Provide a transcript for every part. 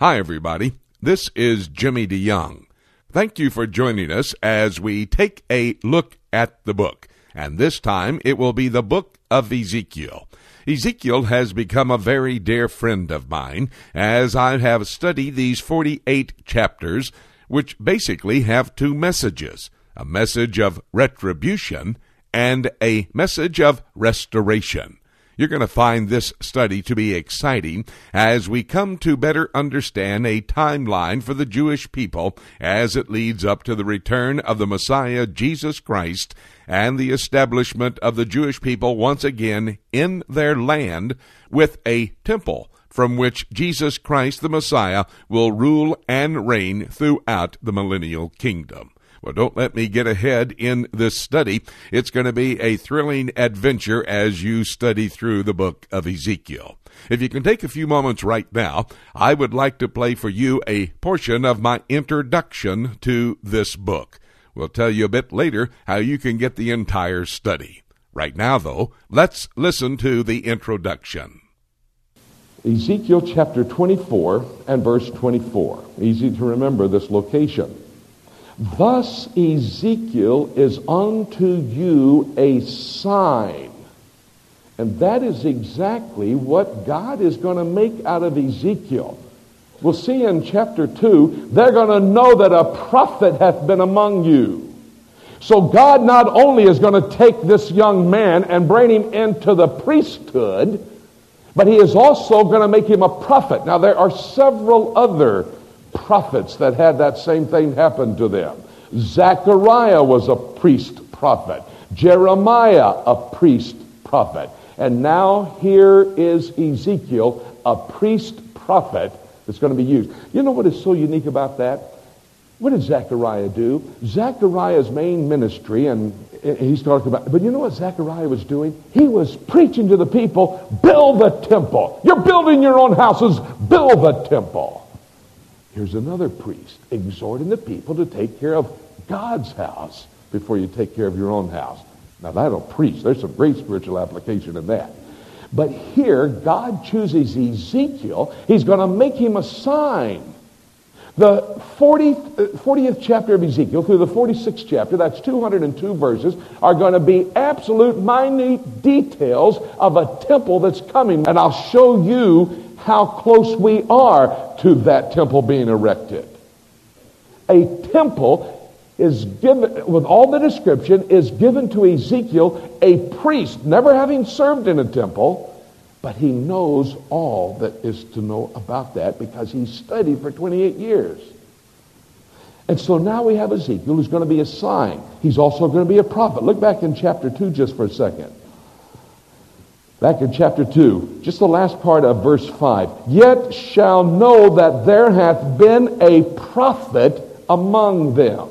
Hi, everybody. This is Jimmy DeYoung. Thank you for joining us as we take a look at the book. And this time it will be the book of Ezekiel. Ezekiel has become a very dear friend of mine as I have studied these 48 chapters, which basically have two messages a message of retribution and a message of restoration. You're going to find this study to be exciting as we come to better understand a timeline for the Jewish people as it leads up to the return of the Messiah, Jesus Christ, and the establishment of the Jewish people once again in their land with a temple from which Jesus Christ the Messiah will rule and reign throughout the millennial kingdom. Well, don't let me get ahead in this study. It's going to be a thrilling adventure as you study through the book of Ezekiel. If you can take a few moments right now, I would like to play for you a portion of my introduction to this book. We'll tell you a bit later how you can get the entire study. Right now, though, let's listen to the introduction. Ezekiel chapter 24 and verse 24. Easy to remember this location. Thus Ezekiel is unto you a sign. And that is exactly what God is going to make out of Ezekiel. We'll see in chapter 2, they're going to know that a prophet hath been among you. So God not only is going to take this young man and bring him into the priesthood, but he is also going to make him a prophet. Now, there are several other prophets that had that same thing happen to them. Zechariah was a priest prophet. Jeremiah, a priest prophet. And now here is Ezekiel, a priest prophet that's going to be used. You know what is so unique about that? What did Zechariah do? Zechariah's main ministry, and he's talking about, but you know what Zechariah was doing? He was preaching to the people, build the temple. You're building your own houses, build the temple. Here's another priest exhorting the people to take care of God's house before you take care of your own house. Now that'll preach. There's some great spiritual application in that. But here, God chooses Ezekiel. He's going to make him a sign. The 40th, 40th uh, chapter of Ezekiel through the 46th chapter, that's 202 verses, are going to be absolute minute details of a temple that's coming. And I'll show you how close we are to that temple being erected. A temple is given, with all the description, is given to Ezekiel, a priest, never having served in a temple, but he knows all that is to know about that because he studied for 28 years. And so now we have Ezekiel who's going to be a sign. He's also going to be a prophet. Look back in chapter 2 just for a second. Back in chapter 2, just the last part of verse 5. Yet shall know that there hath been a prophet among them.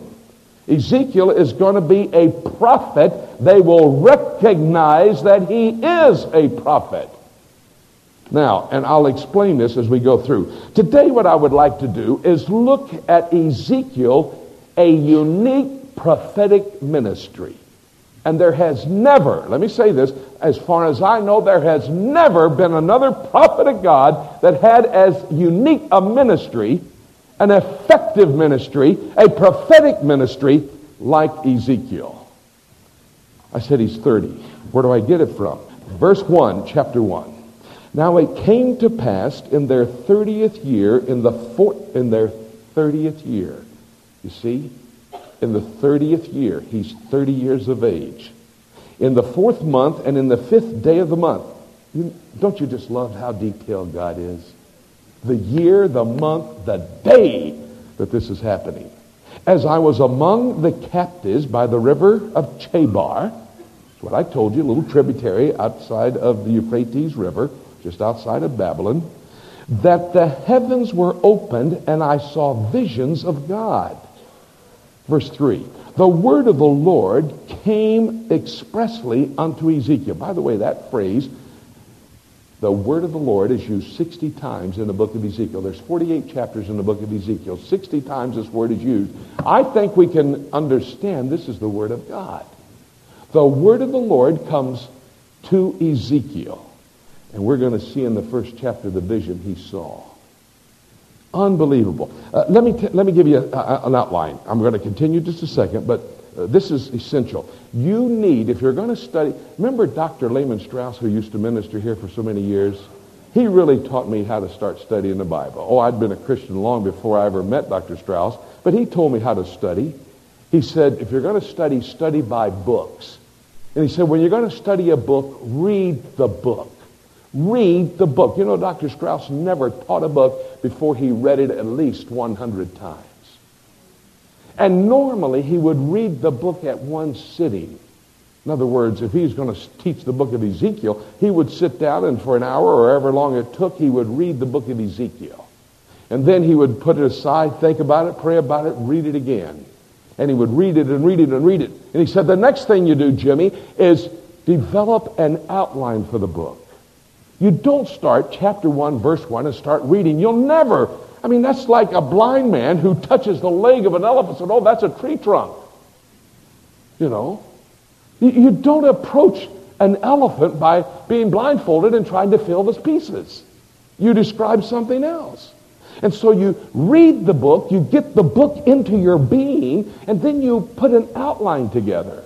Ezekiel is going to be a prophet. They will recognize that he is a prophet. Now, and I'll explain this as we go through. Today, what I would like to do is look at Ezekiel, a unique prophetic ministry. And there has never, let me say this, as far as I know, there has never been another prophet of God that had as unique a ministry, an effective ministry, a prophetic ministry like Ezekiel. I said he's 30. Where do I get it from? Verse 1, chapter 1. Now it came to pass in their 30th year, in, the four, in their 30th year, you see, in the 30th year. He's 30 years of age. In the fourth month and in the fifth day of the month. You, don't you just love how detailed God is? The year, the month, the day that this is happening. As I was among the captives by the river of Chebar, that's what I told you, a little tributary outside of the Euphrates River, just outside of Babylon, that the heavens were opened and I saw visions of God. Verse 3 The word of the Lord came expressly unto Ezekiel. By the way, that phrase, the word of the Lord, is used 60 times in the book of Ezekiel. There's 48 chapters in the book of Ezekiel. 60 times this word is used. I think we can understand this is the word of God. The word of the Lord comes to Ezekiel. And we're going to see in the first chapter the vision he saw. Unbelievable. Uh, let, me t- let me give you a, a, an outline. I'm going to continue just a second, but uh, this is essential. You need, if you're going to study, remember Dr. Lehman Strauss, who used to minister here for so many years? He really taught me how to start studying the Bible. Oh, I'd been a Christian long before I ever met Dr. Strauss, but he told me how to study. He said, if you're going to study, study by books. And he said, when you're going to study a book, read the book. Read the book. You know, Dr. Strauss never taught a book before he read it at least 100 times. And normally he would read the book at one sitting. In other words, if he's going to teach the book of Ezekiel, he would sit down and for an hour or however long it took, he would read the book of Ezekiel. And then he would put it aside, think about it, pray about it, read it again. And he would read it and read it and read it. And he said, the next thing you do, Jimmy, is develop an outline for the book. You don't start chapter 1, verse 1 and start reading. You'll never. I mean, that's like a blind man who touches the leg of an elephant and oh, that's a tree trunk. You know? You, you don't approach an elephant by being blindfolded and trying to fill the pieces. You describe something else. And so you read the book, you get the book into your being, and then you put an outline together.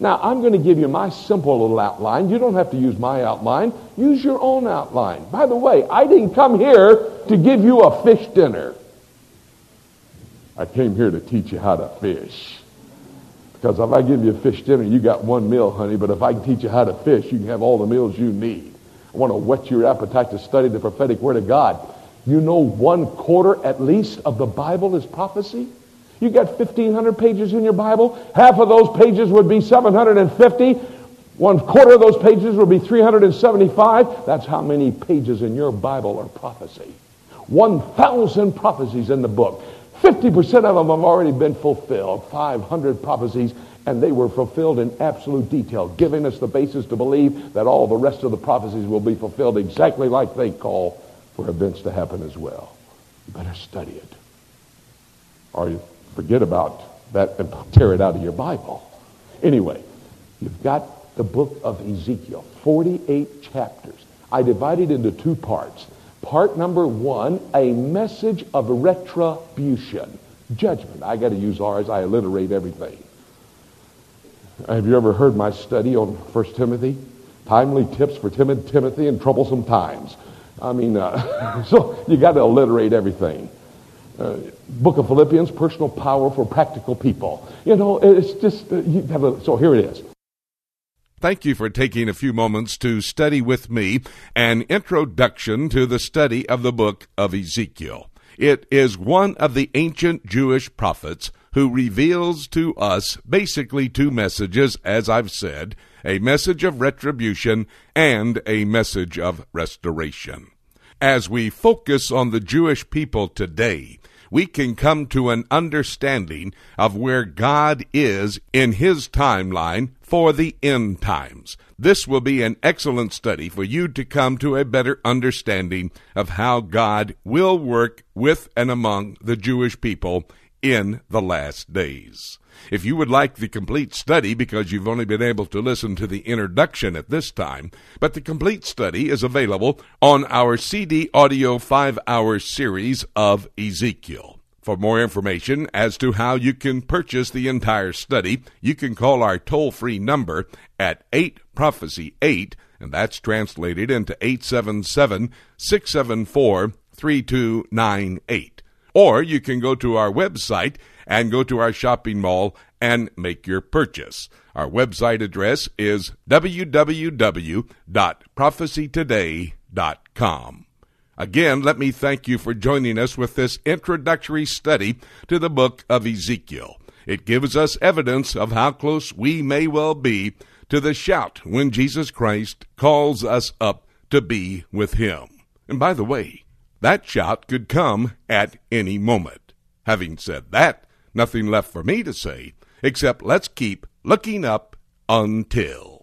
Now, I'm going to give you my simple little outline. You don't have to use my outline. Use your own outline. By the way, I didn't come here to give you a fish dinner. I came here to teach you how to fish. Because if I give you a fish dinner, you got one meal, honey. But if I can teach you how to fish, you can have all the meals you need. I want to whet your appetite to study the prophetic word of God. You know one quarter at least of the Bible is prophecy? You got 1,500 pages in your Bible. Half of those pages would be 750. One quarter of those pages would be 375. That's how many pages in your Bible are prophecy. 1,000 prophecies in the book. 50% of them have already been fulfilled. 500 prophecies, and they were fulfilled in absolute detail, giving us the basis to believe that all the rest of the prophecies will be fulfilled exactly like they call for events to happen as well. You better study it. Or you forget about that and tear it out of your Bible. Anyway, you've got the book of Ezekiel, 48 chapters. I divide it into two parts. Part number one, a message of retribution, judgment. I got to use ours. I alliterate everything. Have you ever heard my study on 1 Timothy? Timely tips for timid Timothy in troublesome times. I mean, uh, so you got to alliterate everything. Uh, Book of Philippians, personal power for practical people. You know, it's just, uh, you have a, so here it is. Thank you for taking a few moments to study with me an introduction to the study of the book of Ezekiel. It is one of the ancient Jewish prophets who reveals to us basically two messages, as I've said a message of retribution and a message of restoration. As we focus on the Jewish people today, we can come to an understanding of where God is in His timeline for the end times. This will be an excellent study for you to come to a better understanding of how God will work with and among the Jewish people in the last days. If you would like the complete study, because you've only been able to listen to the introduction at this time, but the complete study is available on our CD audio five hour series of Ezekiel. For more information as to how you can purchase the entire study, you can call our toll free number at 8 Prophecy 8, and that's translated into 877 674 3298. Or you can go to our website and go to our shopping mall and make your purchase. Our website address is www.prophecytoday.com. Again, let me thank you for joining us with this introductory study to the book of Ezekiel. It gives us evidence of how close we may well be to the shout when Jesus Christ calls us up to be with Him. And by the way, that shot could come at any moment. Having said that, nothing left for me to say except let's keep looking up until.